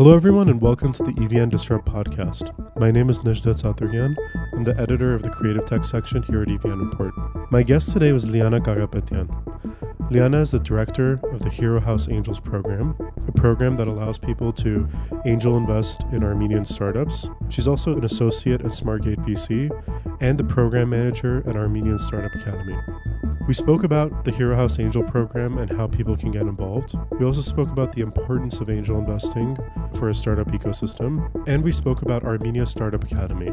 Hello, everyone, and welcome to the EVN Disrupt podcast. My name is Nishdat Saturyan. I'm the editor of the creative tech section here at EVN Report. My guest today was Liana Gagapetian. Liana is the director of the Hero House Angels program, a program that allows people to angel invest in Armenian startups. She's also an associate at SmartGate VC and the program manager at Armenian Startup Academy. We spoke about the Hero House Angel program and how people can get involved. We also spoke about the importance of angel investing for a startup ecosystem. And we spoke about Armenia Startup Academy,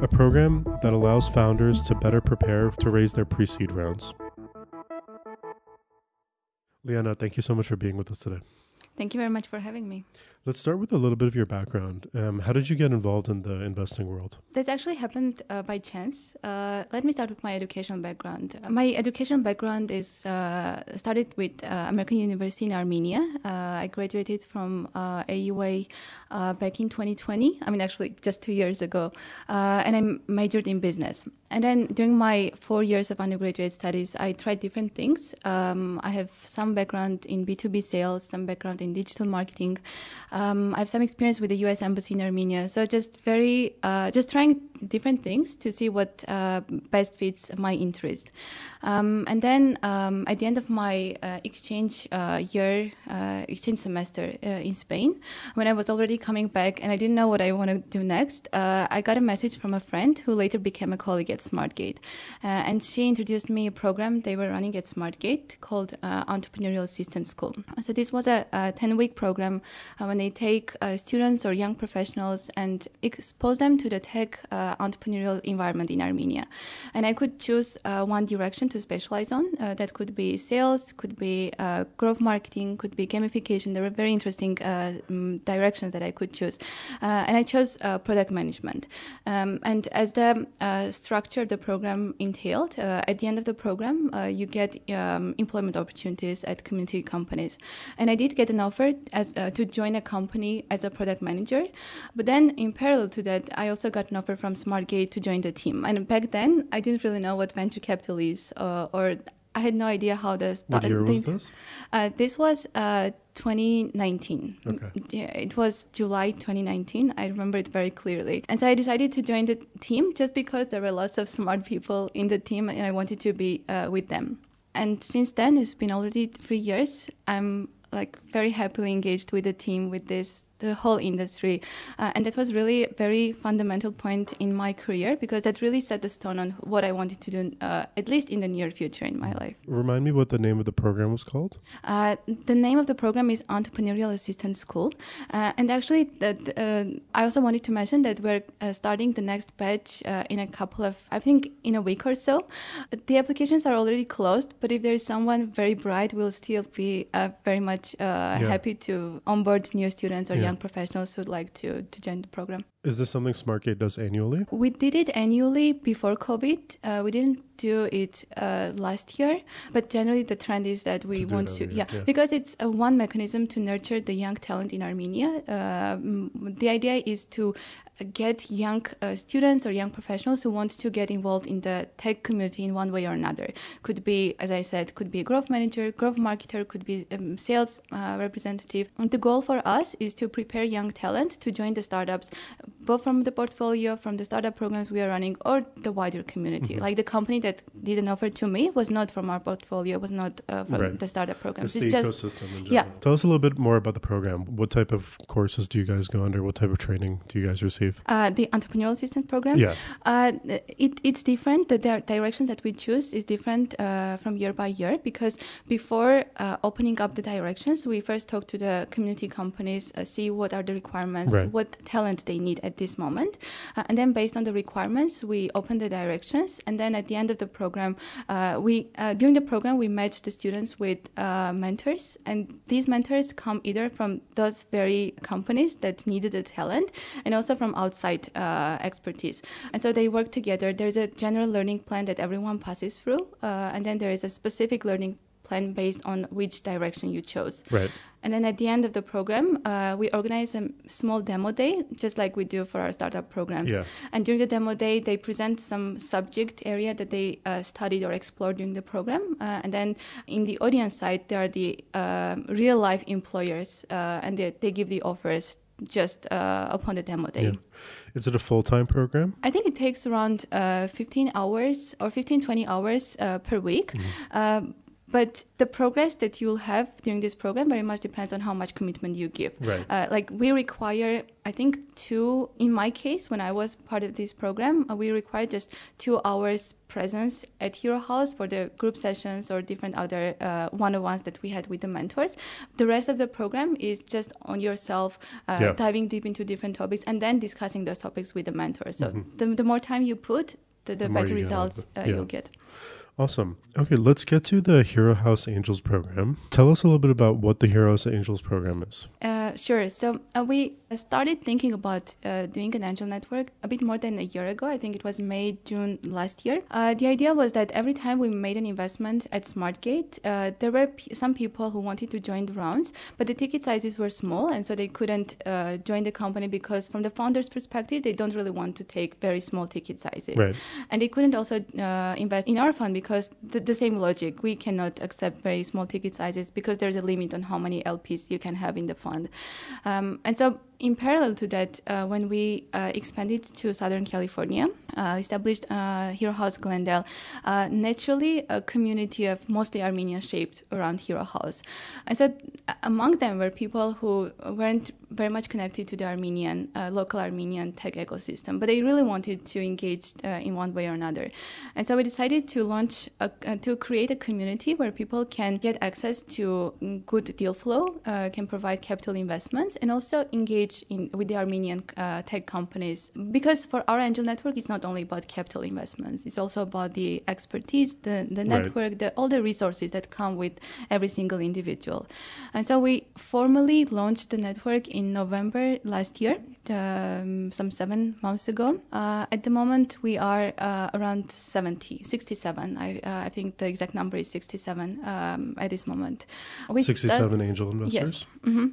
a program that allows founders to better prepare to raise their pre seed rounds. Liana, thank you so much for being with us today. Thank you very much for having me. Let's start with a little bit of your background. Um, how did you get involved in the investing world? This actually happened uh, by chance. Uh, let me start with my educational background. My educational background is uh, started with uh, American University in Armenia. Uh, I graduated from AUA uh, back in 2020. I mean, actually, just two years ago, and I majored in business. And then during my four years of undergraduate studies, I tried different things. Um, I have some background in B2B sales, some background in digital marketing. Um, I have some experience with the U.S. Embassy in Armenia. So just very, uh, just trying different things to see what uh, best fits my interest. Um, and then um, at the end of my uh, exchange uh, year, uh, exchange semester uh, in Spain, when I was already coming back and I didn't know what I want to do next, I got a message from a friend who later became a colleague at SmartGate. and she introduced me a program they were running at SmartGate called Entrepreneurial Assistant School. So this was a, a 10 week program when they take students or young professionals and expose them to the tech uh, entrepreneurial environment in Armenia. And I could choose uh, one direction to specialize on. Uh, that could be sales, could be growth marketing, could be gamification. There were very interesting um, directions that I could choose. and I chose product management. Um, and as the structure of the program entailed, at the end of the program, you get um, employment opportunities at community companies. And I did get an offer as, to join a company as a product manager. But then, in parallel to that, I also got an offer from SmartGate to join the team. And back then, I didn't really know what venture capital is, uh, or I had no idea how the. What year was this? Uh, this was uh, 2019. Okay. Yeah, it was July 2019. I remember it very clearly. And so I decided to join the team just because there were lots of smart people in the team, and I wanted to be uh, with them. And since then, it's been already three years. I'm like very happily engaged with the team with this the whole industry. Uh, and that was really a very fundamental point in my career because that really set the stone on what I wanted to do, uh, at least in the near future in my life. Remind me what the name of the program was called? Uh, the name of the program is Entrepreneurial Assistant School. Uh, and actually, that, uh, I also wanted to mention that we're uh, starting the next batch in a couple of, I think, in a week or so. The applications are already closed, but if there is someone very bright, we'll still be very much yeah. happy to onboard new students or yeah young professionals who'd like to, to join the program. Is this something SmartGate does annually? We did it annually before COVID. Uh, we didn't do it uh, last year, but generally the trend is that we to want to, yeah, yeah, because it's a one mechanism to nurture the young talent in Armenia. Uh, the idea is to get young uh, students or young professionals who want to get involved in the tech community in one way or another. Could be, as I said, could be a growth manager, growth marketer, could be a um, sales uh, representative. And the goal for us is to prepare young talent to join the startups, both from the portfolio, from the startup programs we are running, or the wider community. Mm-hmm. Like the company that did an offer to me was not from our portfolio, was not uh, from right. the startup programs. It's, it's the just, ecosystem. Yeah. Tell us a little bit more about the program. What type of courses do you guys go under? What type of training do you guys receive? Uh, the entrepreneurial assistant program. Yeah. Uh, it, it's different. The direction that we choose is different uh, from year by year because before uh, opening up the directions, we first talk to the community companies, uh, see what are the requirements, right. what talent they need at this moment, uh, and then based on the requirements, we open the directions, and then at the end of the program, we during the program we match the students with mentors, and these mentors come either from those very companies that needed the talent, and also from outside uh, expertise. And so they work together. There's a general learning plan that everyone passes through, uh, and then there is a specific learning plan based on which direction you chose. Right. And then at the end of the program, uh, we organize a small demo day, just like we do for our startup programs. Yeah. And during the demo day, they present some subject area that they uh, studied or explored during the program. Uh, and then in the audience side, there are the uh, real life employers, uh, and they, they give the offers just uh, upon the demo day. Yeah. Is it a full time program? I think it takes around uh, 15 hours or 15, 20 hours uh, per week. Mm-hmm. But the progress that you'll have during this program very much depends on how much commitment you give. Right. Uh, like we require, I think, two. In my case, when I was part of this program, uh, we required just two hours presence at Hero House for the group sessions or different other uh, one-on-ones that we had with the mentors. The rest of the program is just on yourself, uh, yeah. diving deep into different topics and then discussing those topics with the mentors. So mm-hmm. the, the more time you put, the, the, the better results uh, yeah. you'll get. Awesome. Okay, let's get to the Hero House Angels program. Tell us a little bit about what the Hero House Angels program is. Uh, sure. So uh, we started thinking about uh, doing an angel network a bit more than a year ago. I think it was May, June last year. Uh, the idea was that every time we made an investment at SmartGate, uh, there were p- some people who wanted to join the rounds, but the ticket sizes were small, and so they couldn't uh, join the company because, from the founder's perspective, they don't really want to take very small ticket sizes, right. and they couldn't also invest in our fund because because the, the, same logic, we cannot accept very small ticket sizes because there's a limit on how many LPs you can have in the fund. Um, and so in parallel to that, uh, when we uh, expanded to Southern California, uh, established uh, Hero House Glendale, uh, naturally a community of mostly Armenians shaped around Hero House. And so uh, among them were people who weren't very much connected to the Armenian, local Armenian tech ecosystem, but they really wanted to engage in one way or another. And so we decided to launch, a, to create a community where people can get access to good deal flow, can provide capital investments, and also engage engage in with the Armenian uh, tech companies because for our angel network, it's not only about capital investments; it's also about the expertise, the the network, right. the, all the resources that come with every single individual. And so we formally launched the network in November last year, um, some seven months ago. Uh, at the moment, we are uh, around 70, 67. I, uh, I think the exact number is 67 um, at this moment. 67 angel investors? Yes. Mm-hmm.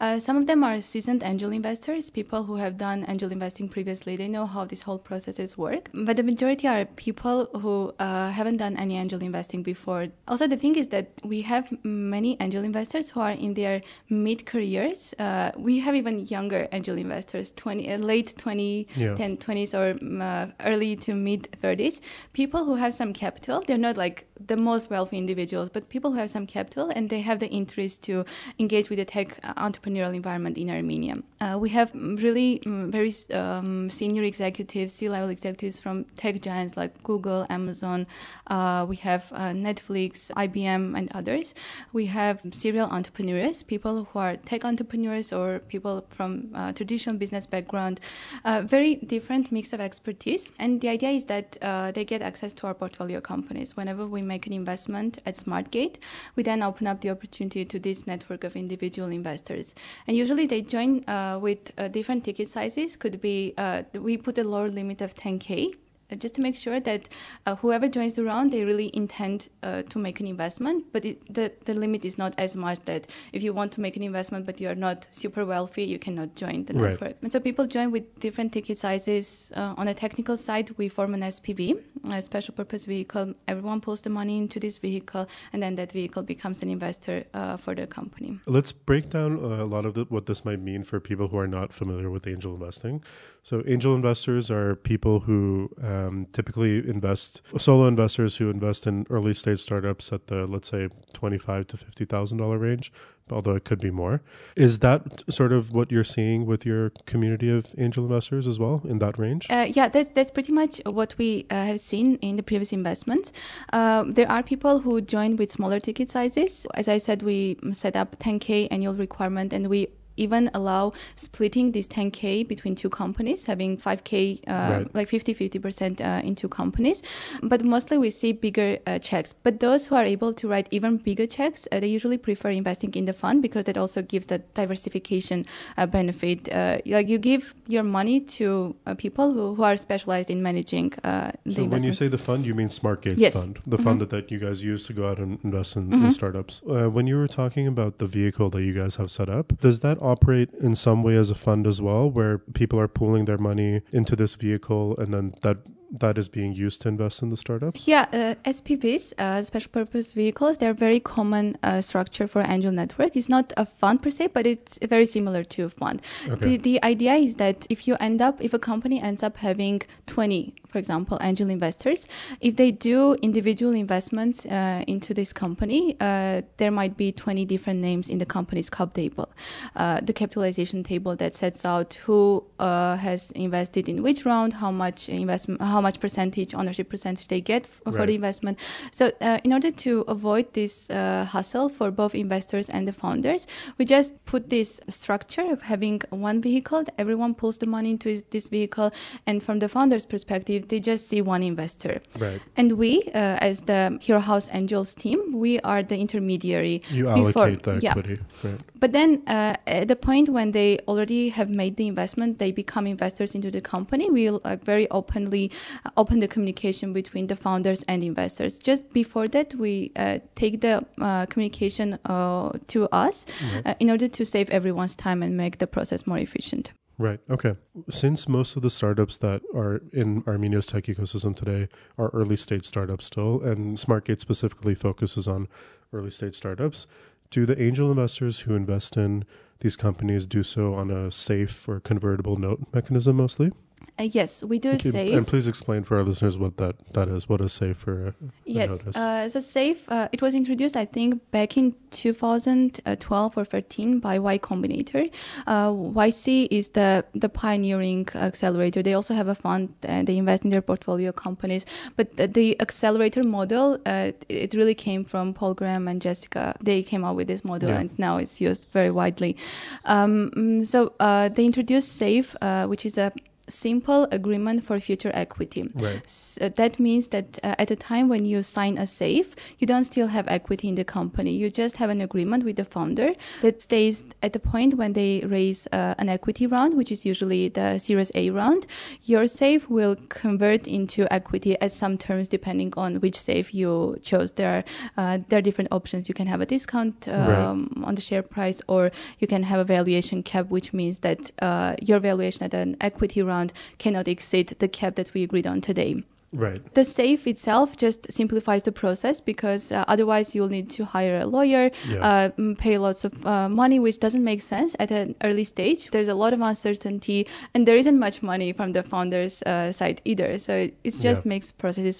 Uh, some of them are seasoned angel investors, people who have done angel investing previously. They know how this whole processes work. But the majority are people who uh, haven't done any angel investing before. Also, the thing is that we have many angel investors who are in their mid careers. Uh, we have even younger angel investors, 20, uh, late 20, yeah. 10, 20s or um, early to mid 30s. People who have some capital. They're not like the most wealthy individuals, but people who have some capital and they have the interest to engage with the tech uh, entrepreneurial environment in Armenia. Uh, we have really very um, senior executives, C-level executives from tech giants like Google, Amazon. Uh, we have uh, Netflix, IBM, and others. We have serial entrepreneurs, people who are tech entrepreneurs or people from uh, traditional business background. Uh, very different mix of expertise, and the idea is that they get access to our portfolio companies whenever we make an investment at SmartGate. We then open up the opportunity to this network of individual investors. And usually they join uh, with uh, different ticket sizes. Could be uh, we put a lower limit of 10k uh, just to make sure that uh, whoever joins the round, they really intend uh, to make an investment. But it, the, the limit is not as much that if you want to make an investment but you're not super wealthy, you cannot join the right. network. And so people join with different ticket sizes. Uh, on a technical side, we form an SPV, a special purpose vehicle. Everyone pulls the money into this vehicle, and then that vehicle becomes an investor uh, for the company. Let's break down uh, a lot of the, what this might mean for people who are not familiar with angel investing. So, angel investors are people who um, typically invest solo investors who invest in early stage startups at the let's say twenty five to fifty thousand dollar range, although it could be more. Is that sort of what you're seeing with your community of angel investors as well in that range? Uh, yeah, that, that's pretty much what we uh, have seen in the previous investments. Uh, there are people who join with smaller ticket sizes. As I said, we set up 10k annual requirement, and we even allow splitting this 10k between two companies, having 5k, uh, right. like 50 50% uh, in two companies. But mostly we see bigger uh, checks. But those who are able to write even bigger checks, uh, they usually prefer investing in the fund because that also gives that diversification uh, benefit. Uh, like you give your money to people who, who are specialized in managing the So when you say the fund, you mean SmartGates yes. fund, the mm-hmm. fund that, that you guys use to go out and invest in, mm-hmm. in startups. when you were talking about the vehicle that you guys have set up, does that operate in some way as a fund as well, where people are pooling their money into this vehicle and then that that is being used to invest in the startups? Yeah, uh, SPVs, uh, special purpose vehicles, they're very common uh, structure for angel network. It's not a fund per se, but it's very similar to a fund. Okay. The, the idea is that if you end up, if a company ends up having 20, for example, angel investors, if they do individual investments uh, into this company, uh, there might be 20 different names in the company's cap table, uh, the capitalization table that sets out who uh, has invested in which round, how much investment, how much percentage ownership percentage they get f- for Right. the investment. So, uh, in order to avoid this uh, hassle for both investors and the founders, we just put this structure of having one vehicle. Everyone pulls the money into this vehicle, and from the founders' perspective, they just see one investor. Right. And we, uh, as the Hero House Angels team, we are the intermediary. You before- allocate the yeah. equity. Right. But then, uh, at the point when they already have made the investment, they become investors into the company. Uh, very openly uh, open the communication between the founders and investors. Just before that, we uh, take the uh, communication uh, to us Right. uh, in order to save everyone's time and make the process more efficient. Right. Okay. Since most of the startups that are in Armenia's tech ecosystem today are early stage startups still, and SmartGate specifically focuses on early stage startups, do the angel investors who invest in these companies do so on a safe or convertible note mechanism mostly? Uh, yes, we do Okay, safe. And please explain for our listeners what that, that is, what a safe or a, a Yes, uh, so SAFE, uh, it was introduced, I think, back in 2012 or 13 by Y Combinator. Uh, YC is the, the pioneering accelerator. They also have a fund and they invest in their portfolio companies. But the, the accelerator model, uh, it really came from Paul Graham and Jessica. They came up with this model Yeah. and now it's used very widely. Um, mm, so uh, they introduced SAFE, uh, which is a simple agreement for future equity. right. S- uh, that means that uh, at the time when you sign a safe, you don't still have equity in the company. You just have an agreement with the founder that stays at the point when they raise uh, an equity round, which is usually the Series A round. Your safe will convert into equity at some terms depending on which safe you chose. There are uh, there are different options. You can have a discount um, on the share price, or you can have a valuation cap, which means that uh, your valuation at an equity round cannot exceed the cap that we agreed on today. Right. The safe itself just simplifies the process because uh, otherwise you'll need to hire a lawyer, Yeah. uh, pay lots of uh, money, which doesn't make sense at an early stage. There's a lot of uncertainty, and there isn't much money from the founders' uh, side either. So it just Yeah. makes processes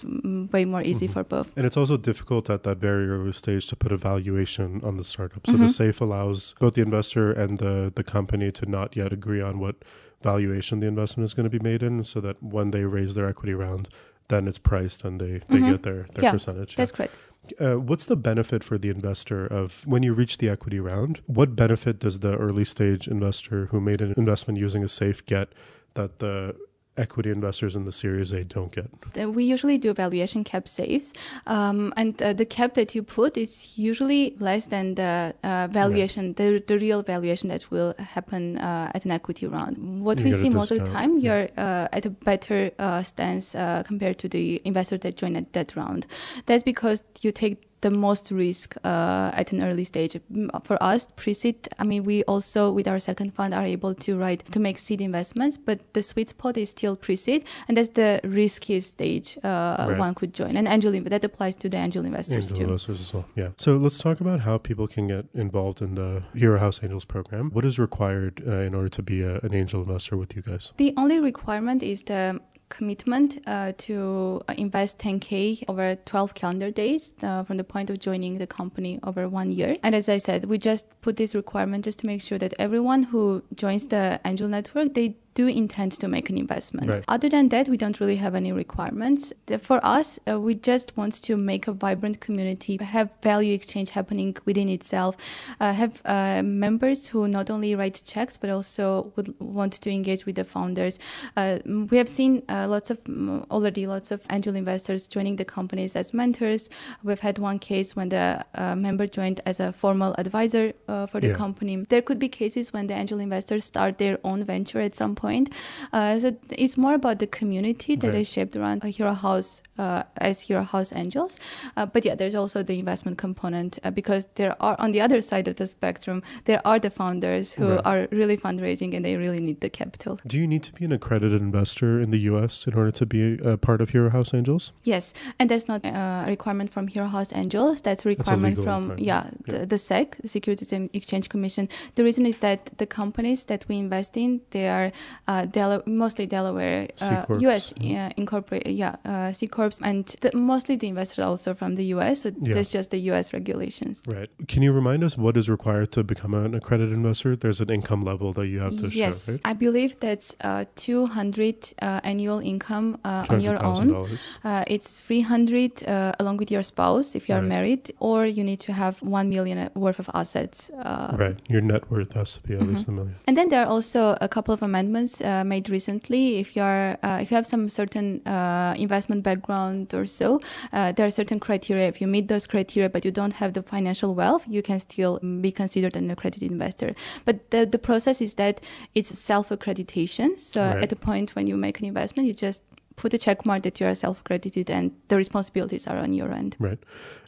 way more easy Mhm. for both. And it's also difficult at that very early stage to put a valuation on the startup. So Mhm. the safe allows both the investor and the, the company to not yet agree on what valuation the investment is going to be made in so that when they raise their equity round, then it's priced and they, they Mhm. get their, their Yeah, percentage. That's correct. Uh, what's the benefit for the investor of when you reach the equity round? What benefit does the early stage investor who made an investment using a safe get that the equity investors in the Series A don't get? We usually do valuation cap safes, um, and uh, the cap that you put is usually less than the uh, valuation, the, the real valuation that will happen uh, at an equity round. What You we see most of the time, you're uh, at a better uh, stance uh, compared to the investor that joined at that round. That's because you take the most risk uh, at an early stage. For us, pre-seed, I mean, we also with our second fund are able to write to make seed investments, but the sweet spot is still pre-seed, and that's the riskiest stage uh, Right. one could join. And angel that applies to the angel investors Angel too. investors as well. Yeah. So let's talk about how people can get involved in the Hero House Angels program. What is required uh, in order to be a, an angel investor with you guys? The only requirement is the commitment uh, to uh, invest 10k over 12 calendar days uh, from the point of joining the company over one year. And as I said, we just put this requirement just to make sure that everyone who joins the angel network they do intend to make an investment. Right. Other than that, we don't really have any requirements. For us, uh, we just want to make a vibrant community, have value exchange happening within itself, uh, have uh, members who not only write checks but also would want to engage with the founders. Uh, we have seen uh, lots of mm, already lots of angel investors joining the companies as mentors. We've had one case when the uh, member joined as a formal advisor uh, for the Yeah. company. There could be cases when the angel investors start their own venture at some point. Uh, so it's more about the community that is shaped around Hero House uh, as Hero House Angels. Uh, but yeah, there's also the investment component uh, because there are on the other side of the spectrum, there are the founders who Right. are really fundraising and they really need the capital. Do you need to be an accredited investor in the U.S. in order to be a part of Hero House Angels? Yes, and that's not uh, a requirement from Hero House Angels. That's a a requirement legal from requirement. yeah, Yeah. The, the SEC, the Securities and Exchange Commission. The reason is that the companies that we invest in, they are uh, Dela- mostly Delaware, uh. U.S. Uh, incorporated, yeah, uh, C corps, and the, mostly the investors also from the U.S. So Yeah. there's just the U.S. regulations. Right. Can you remind us what is required to become an accredited investor? There's an income level that you have to yes, show, right? I believe that's uh, 200 uh, annual income uh, on your own. Uh, it's 300 uh, along with your spouse if you are Right. married, or you need to have 1 million worth of assets. Uh, Right. Your net worth has to be at least Mhm. a million. And then there are also a couple of amendments uh, made recently. If you are, uh, if you have some certain uh, investment background or so, uh, there are certain criteria. If you meet those criteria, but you don't have the financial wealth, you can still be considered an accredited investor. But the, the process is that it's self accreditation. So Right. at the point when you make an investment, you just put a check mark that you are self accredited and the responsibilities are on your end. Right.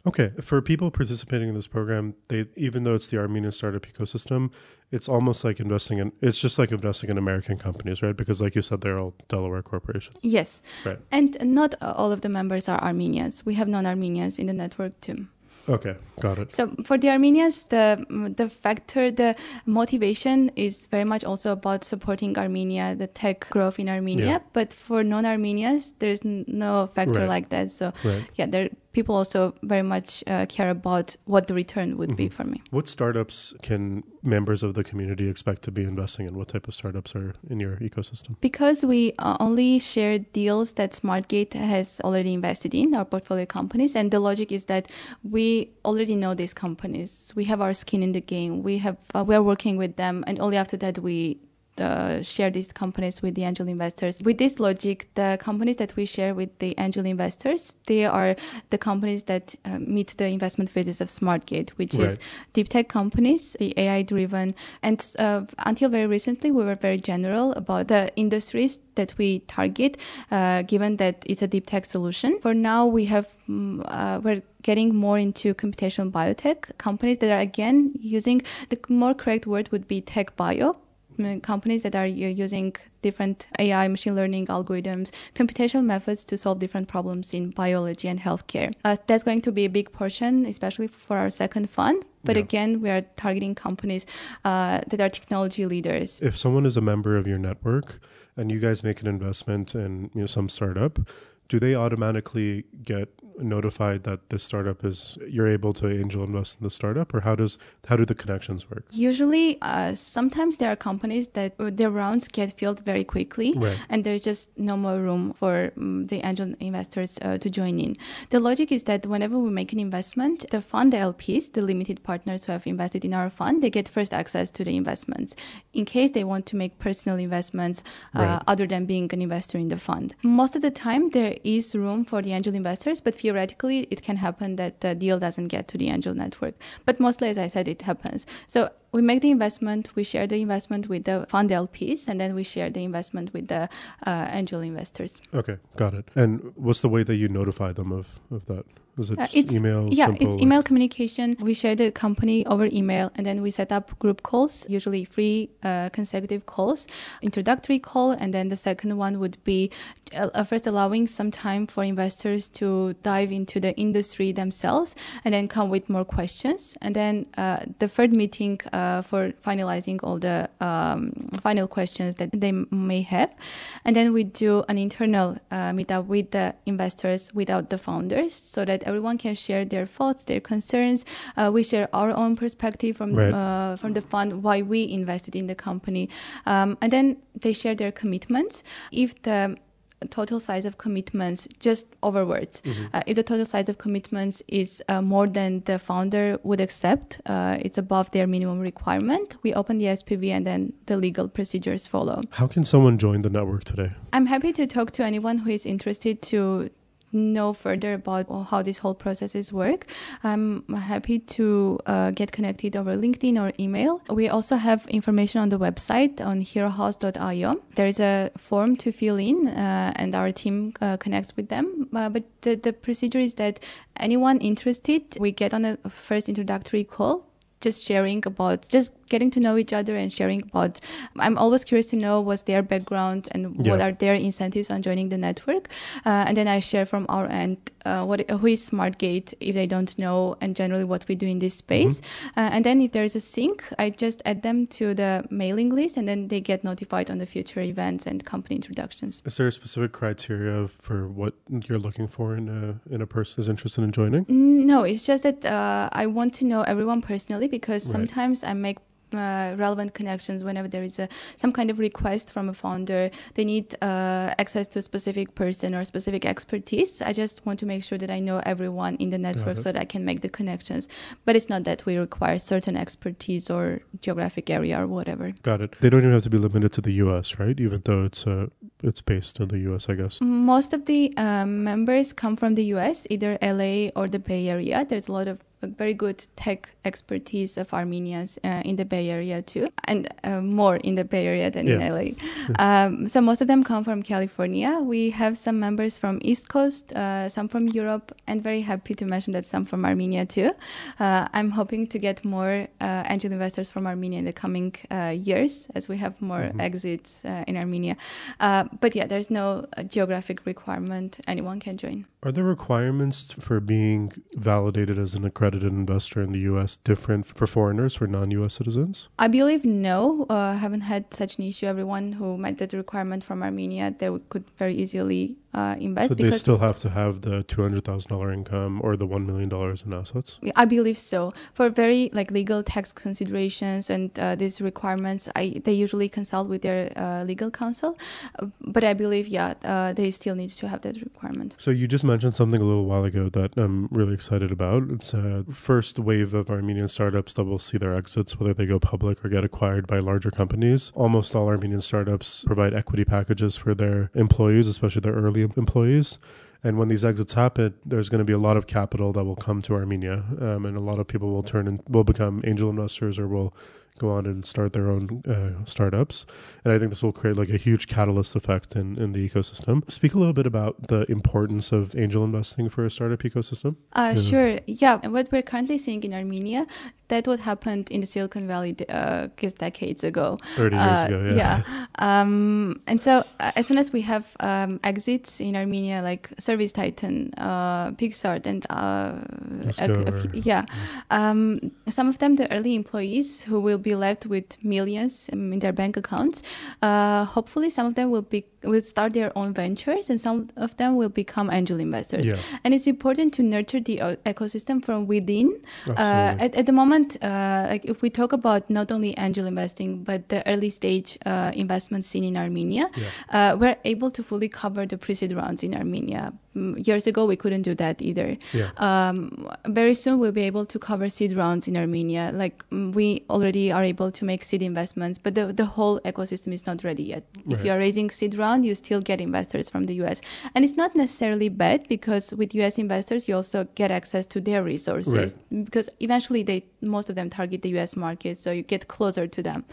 Okay. For people participating in this program, they even though it's the Armenian startup ecosystem, it's almost like investing in it's just like investing in American companies, right? Because like you said, they're all Delaware corporations. Yes. Right. And not all of the members are Armenians. We have non Armenians in the network too. Okay, got it. So for the Armenians, the the factor, the motivation is very much also about supporting Armenia, the tech growth in Armenia. Yeah. But for non-Armenians, there's no factor Right. like that. So Right. yeah, there people also very much uh, care about what the return would be Mhm. for me. What startups can members of the community expect to be investing in? What type of startups are in your ecosystem? Because we uh, only share deals that SmartGate has already invested in, our portfolio companies, and the logic is that we already know these companies. We have our skin in the game. We have uh, we are working with them, and only after that we. Uh, share these companies with the angel investors. With this logic, the companies that we share with the angel investors, they are the companies that uh, meet the investment phases of SmartGate, which is deep tech companies, the AI driven. And uh, until very recently, we were very general about the industries that we target, uh, given that it's a deep tech solution. For now, we have, mm, uh, we're getting more into computational biotech companies that are again using the more correct word would be tech bio. Companies that are using different AI, machine learning algorithms, computational methods to solve different problems in biology and healthcare. Uh, that's going to be a big portion, especially for our second fund. But Yeah. again, we are targeting companies uh, that are technology leaders. If someone is a member of your network and you guys make an investment in you know some startup, do they automatically get notified that this startup is you're able to angel invest in the startup or how does how do the connections work? Usually, uh, sometimes there are companies that uh, their rounds get filled very quickly. Right. and there's just no more room for um, the angel investors uh, to join in. The logic is that whenever we make an investment, the fund the LPs, the limited partners who have invested in our fund, they get first access to the investments in case they want to make personal investments uh, Right. other than being an investor in the fund. Most of the time, there is room for the angel investors, but theoretically, it can happen that the deal doesn't get to the angel network. But mostly, as I said, it happens. So we make the investment, we share the investment with the fund LPs, and then we share the investment with the uh, angel investors. Okay, got it. And what's the way that you notify them of, of that? Is it Uh, it's- email? yeah, simple, it's email communication. We share the company over email, and then we set up group calls, usually three uh, consecutive calls, introductory call, and then the second one would be uh, uh, first allowing some time for investors to dive into the industry themselves, and then come with more questions, and then uh, the third meeting uh, for finalizing all the um, final questions that they may have, and then we do an internal uh, meetup with the investors without the founders, so that everyone can share their thoughts, their concerns. Uh, we share our own perspective from Right. uh, from the fund, why we invested in the company, um, and then they share their commitments. If the total size of commitments just over words Mhm. uh, if the total size of commitments is uh, more than the founder would accept uh, it's above their minimum requirement we open the spv and then the legal procedures follow How can someone join the network today? i'm happy to talk to anyone who is interested to know further about how these whole processes work, I'm happy to uh, get connected over LinkedIn or email. We also have information on the website on herohouse.io. There is a form to fill in, uh, and our team uh, connects with them. Uh, but the, the procedure is that anyone interested, we get on a first introductory call just sharing about just getting to know each other and sharing about i'm always curious to know what's their background and yeah. what are their incentives on joining the network uh, and then i share from our end uh, what who is smartgate if they don't know and generally what we do in this space mm-hmm. uh, and then if there is a sync i just add them to the mailing list and then they get notified on the future events and company introductions is there a specific criteria for what you're looking for in a in a person who's interested in joining mm, no it's just that uh, i want to know everyone personally because right. sometimes i make uh, relevant connections whenever there is a, some kind of request from a founder. They need uh, access to a specific person or specific expertise. I just want to make sure that I know everyone in the network so that I can make the connections. But it's not that we require certain expertise or geographic area or whatever. Got it. They don't even have to be limited to the U.S., right? Even though it's uh, it's based in the U.S., I guess. Most of the um, members come from the U.S., either LA or the Bay Area. There's a lot of very good tech expertise of Armenians uh, in the Bay Area too, and uh, more in the Bay Area than yeah. in LA. um, so most of them come from California. We have some members from East Coast, uh, some from Europe, and very happy to mention that some from Armenia too. Uh, I'm hoping to get more uh, angel investors from Armenia in the coming uh, years as we have more mm-hmm. exits in Armenia. but yeah, there's no geographic requirement; anyone can join. Are there requirements for being validated as an accredited accredited investor in the U.S. different for foreigners, for non-U.S. citizens? I believe no. Uh, haven't had such an issue. Everyone who met that requirement from Armenia, they could very easily uh, invest. So they still have to have the two hundred thousand dollar income or the one million dollars in assets. I believe so. For very like legal tax considerations and uh, these requirements, I they usually consult with their uh, legal counsel. but I believe, yeah, uh, they still need to have that requirement. So you just mentioned something a little while ago that I'm really excited about. It's a first wave of Armenian startups that will see their exits, whether they go public or get acquired by larger companies. Almost all Armenian startups provide equity packages for their employees, especially their early employees. And when these exits happen, there's going to be a lot of capital that will come to Armenia, um, and a lot of people will turn and will become angel investors or will go on and start their own uh, startups. And I think this will create like a huge catalyst effect in, in the ecosystem. Speak a little bit about the importance of angel investing for a startup ecosystem. Uh, yeah. Sure. Yeah. And what we're currently seeing in Armenia that what happened in the Silicon Valley uh, decades ago. 30 years uh, ago, yeah. yeah. Um, and so uh, as soon as we have um, exits in Armenia, like ServiceTitan, uh, PicsArt, and uh, yeah, um, some of them, the early employees who will be left with millions in their bank accounts, uh, hopefully some of them will be will start their own ventures and some of them will become angel investors. Yeah. And it's important to nurture the ecosystem from within. at, at the moment, moment, uh, like if we talk about not only angel investing but the early stage uh, investment scene in Armenia, yeah. uh, we're able to fully cover the pre-seed rounds in Armenia. Years ago, we couldn't do that either. Yeah. Um, very soon, we'll be able to cover seed rounds in Armenia. Like mm, we already are able to make seed investments, but the, the whole ecosystem is not ready yet. Right. If you are raising seed round, you still get investors from the US, and it's not necessarily bad because with US investors, you also get access to their resources right. because eventually they most of them target the US market, so you get closer to them.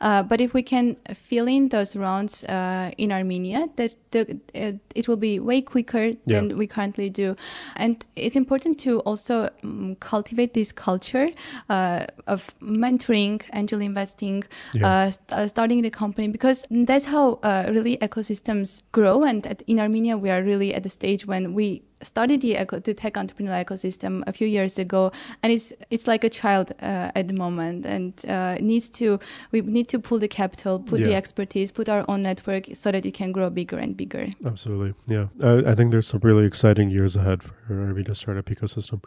Uh, but if we can fill in those rounds uh, in Armenia, that the, uh, it will be way quicker yeah. than we currently do. And it's important to also um, cultivate this culture uh, of mentoring, angel investing, yeah. Uh, st- uh, starting the company, because that's how really ecosystems grow. And at, in Armenia, we are really at the stage when we started the, eco- the tech entrepreneurial ecosystem a few years ago, and it's it's like a child uh, at the moment, and uh, needs to we need to pull the capital, put yeah. the expertise, put our own network, so that it can grow bigger and bigger. Absolutely, yeah. I, I think there's some really exciting years ahead for Armenia startup ecosystem.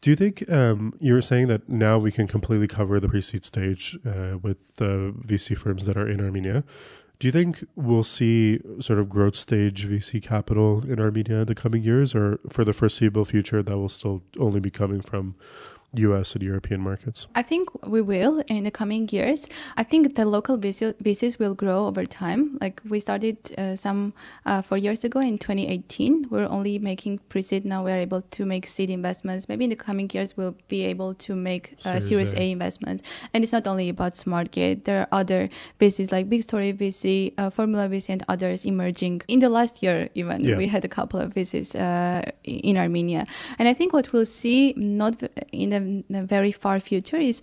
Do you think um, you were saying that now we can completely cover the pre-seed stage uh, with the VC firms that are in Armenia? Do you think we'll see sort of growth stage VC capital in Armenia in the coming years, or for the foreseeable future, that will still only be coming from US and European markets? I think we will in the coming years. I think the local VCs will grow over time. Like we started uh, some uh, four years ago in 2018. We're only making pre-seed. Now we're able to make seed investments. Maybe in the coming years we'll be able to make uh, Series, Series a. a. investments. And it's not only about SmartGate. There are other VCs like Big Story VC, uh, Formula VC, and others emerging. In the last year, even yeah. we had a couple of VCs uh, in Armenia. And I think what we'll see, not in a in the very far future is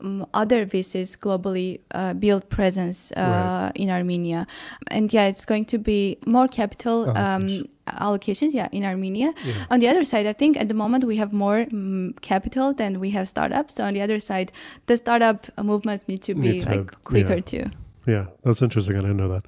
um, other VCs globally uh, build presence uh, right. in Armenia, and yeah, it's going to be more capital um, allocations. Yeah, in Armenia. Yeah. On the other side, I think at the moment we have more um, capital than we have startups. So on the other side, the startup movements need to be need to like have, quicker yeah. too. Yeah, that's interesting. I didn't know that.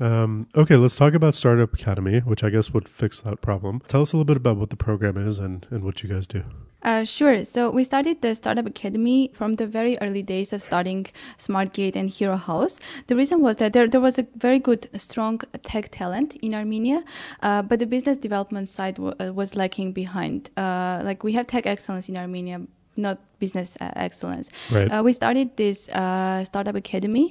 Um, okay, let's talk about Startup Academy, which I guess would fix that problem. Tell us a little bit about what the program is and, and what you guys do. Uh, sure. So we started the Startup Academy from the very early days of starting SmartGate and Hero House. The reason was that there, there was a very good, strong tech talent in Armenia, uh, but the business development side w- uh, was lacking behind. Uh, like we have tech excellence in Armenia, not business uh, excellence. Right. Uh, we started this uh, startup academy.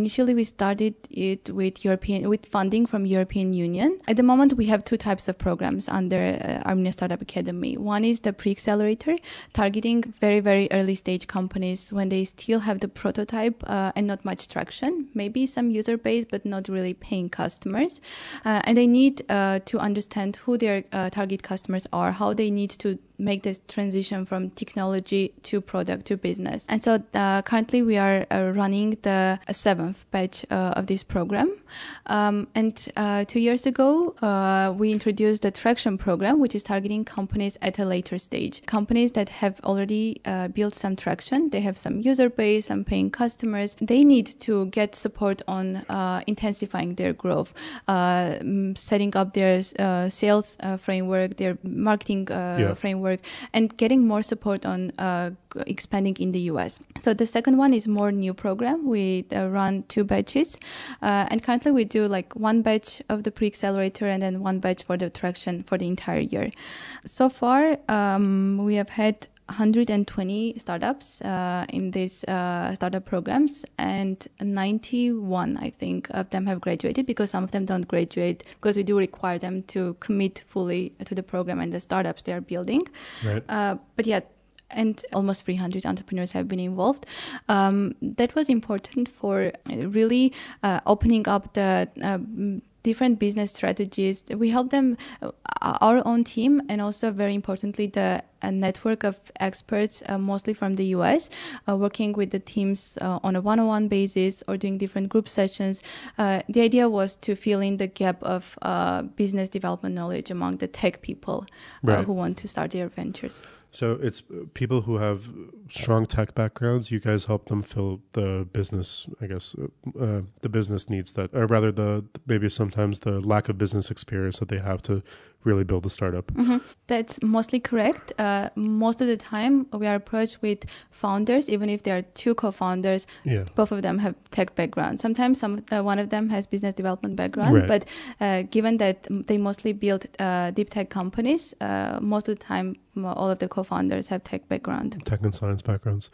initially, we started it with European with funding from European Union. At the moment, we have two types of programs under Armenia Startup Academy. One is the pre-accelerator, targeting very very early stage companies when they still have the prototype and not much traction, maybe some user base, but not really paying customers, and they need to understand who their target customers are, how they need to make this transition from technology technology to product to business. And so uh, currently we are uh, running the seventh batch uh, of this program. Um, and uh, two years ago, uh, we introduced the traction program, which is targeting companies at a later stage. Companies that have already uh, built some traction, they have some user base, some paying customers. They need to get support on intensifying their growth, setting up their sales framework, their marketing yeah. framework, and getting more support on uh, expanding in the US. So the second one is more new program. We uh, run two batches, uh, and currently we do like one batch of the pre-accelerator and then one batch for the traction for the entire year. So far, um, we have had 120 startups uh, in these uh, startup programs, and 91, I think, of them have graduated because some of them don't graduate because we do require them to commit fully to the program and the startups they are building. Right. Uh, but yeah, and almost 300 entrepreneurs have been involved. Um, that was important for really uh, opening up the uh, different business strategies. We help them, uh, our own team, and also very importantly, the a network of experts, uh, mostly from the US, uh, working with the teams uh, on a one on one basis or doing different group sessions. Uh, the idea was to fill in the gap of uh, business development knowledge among the tech people right. who want to start their ventures. So it's people who have strong tech backgrounds. You guys help them fill the business, I guess, uh, the business needs that, or rather, the maybe sometimes the lack of business experience that they have to really build a startup. Mm-hmm. That's mostly correct. Uh, most of the time, we are approached with founders, even if there are two co-founders. Yeah. Both of them have tech background. Sometimes some uh, one of them has business development background, right. but uh, given that they mostly build uh, deep tech companies, uh, most of the time, all of the co-founders have tech background. Tech and science backgrounds.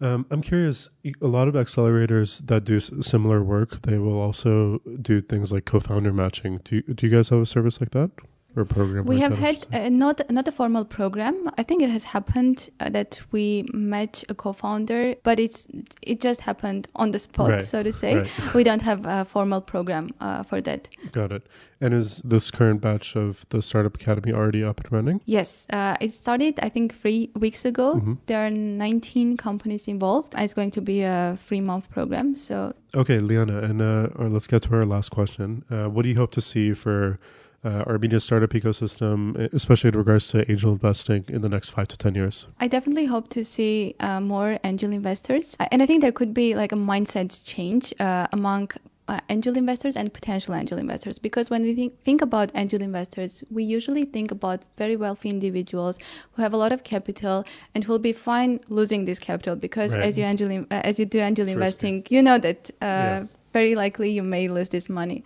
Um, I'm curious. A lot of accelerators that do similar work, they will also do things like co-founder matching. Do Do you guys have a service like that? Or program? We have had uh, not not a formal program. I think it has happened uh, that we met a co-founder, but it's it just happened on the spot, right. so to say. Right. we don't have a formal program uh, for that. Got it. And is this current batch of the Startup Academy already up and running? Yes, uh, it started I think three weeks ago. Mm-hmm. There are 19 companies involved. It's going to be a three month program. So okay, Liana, and uh, let's get to our last question. Uh, what do you hope to see for uh, Armenia startup ecosystem, especially in regards to angel investing in the next five to 10 years? I definitely hope to see uh, more angel investors. And I think there could be like a mindset change uh, among uh, angel investors and potential angel investors because when we think, think about angel investors we usually think about very wealthy individuals who have a lot of capital and who will be fine losing this capital because right. as you angel uh, as you do angel it's investing risky. you know that uh, yeah very likely you may lose this money.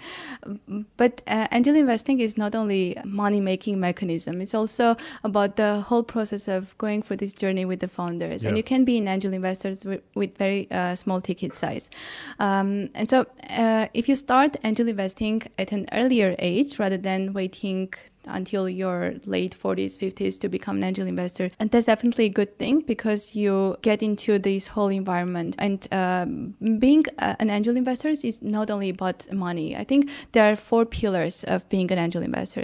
But uh, angel investing is not only money making mechanism; it's also about the whole process of going for this journey with the founders. Yeah. And you can be an angel investors with, with very uh, small ticket size. Um, and so, uh, if you start angel investing at an earlier age rather than waiting until your late 40s, 50s to become an angel investor. And that's definitely a good thing because you get into this whole environment. And um, being a, an angel investor is not only about money. I think there are four pillars of being an angel investor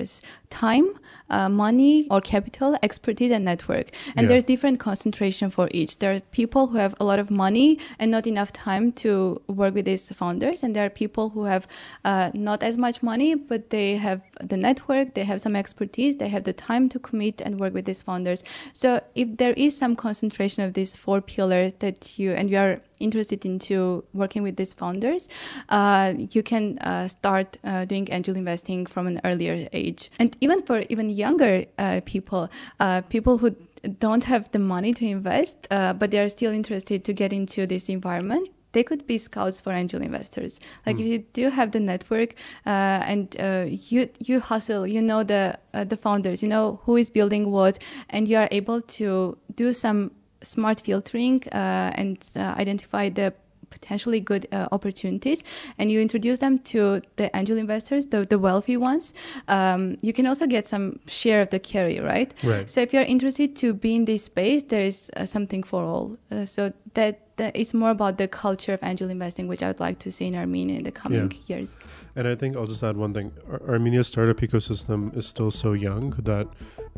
time, uh, money or capital, expertise, and network. And yeah. there's different concentration for each. There are people who have a lot of money and not enough time to work with these founders, and there are people who have uh, not as much money, but they have the network, they have some expertise, they have the time to commit and work with these founders. So if there is some concentration of these four pillars that you and you are interested into working with these founders, uh, you can uh, start uh, doing angel investing from an earlier age. And even for even younger uh, people, uh, people who don't have the money to invest, uh, but they are still interested to get into this environment, they could be scouts for angel investors. Like mm. if you do have the network uh, and uh, you you hustle, you know the uh, the founders, you know who is building what, and you are able to do some smart filtering uh, and uh, identify the potentially good uh, opportunities. And you introduce them to the angel investors the, the wealthy ones. Um, you can also get some share of the carry right? right. So if you're interested to be in this space there is uh, something for all. Uh, so that it's more about the culture of angel investing, which I would like to see in Armenia in the coming yeah. years. And I think I'll just add one thing: Ar- Armenia's startup ecosystem is still so young that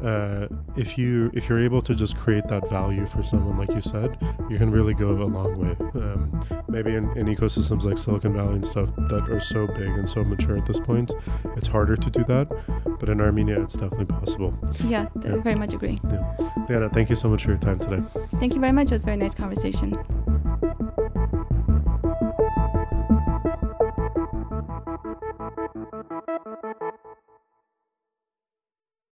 uh, if you if you're able to just create that value for someone, like you said, you can really go a long way. Um, maybe in, in ecosystems like Silicon Valley and stuff that are so big and so mature at this point, it's harder to do that. But in Armenia, it's definitely possible. Yeah, yeah. very much agree. Yeah. Liana, thank you so much for your time today. Thank you very much. It was a very nice conversation. Thank you.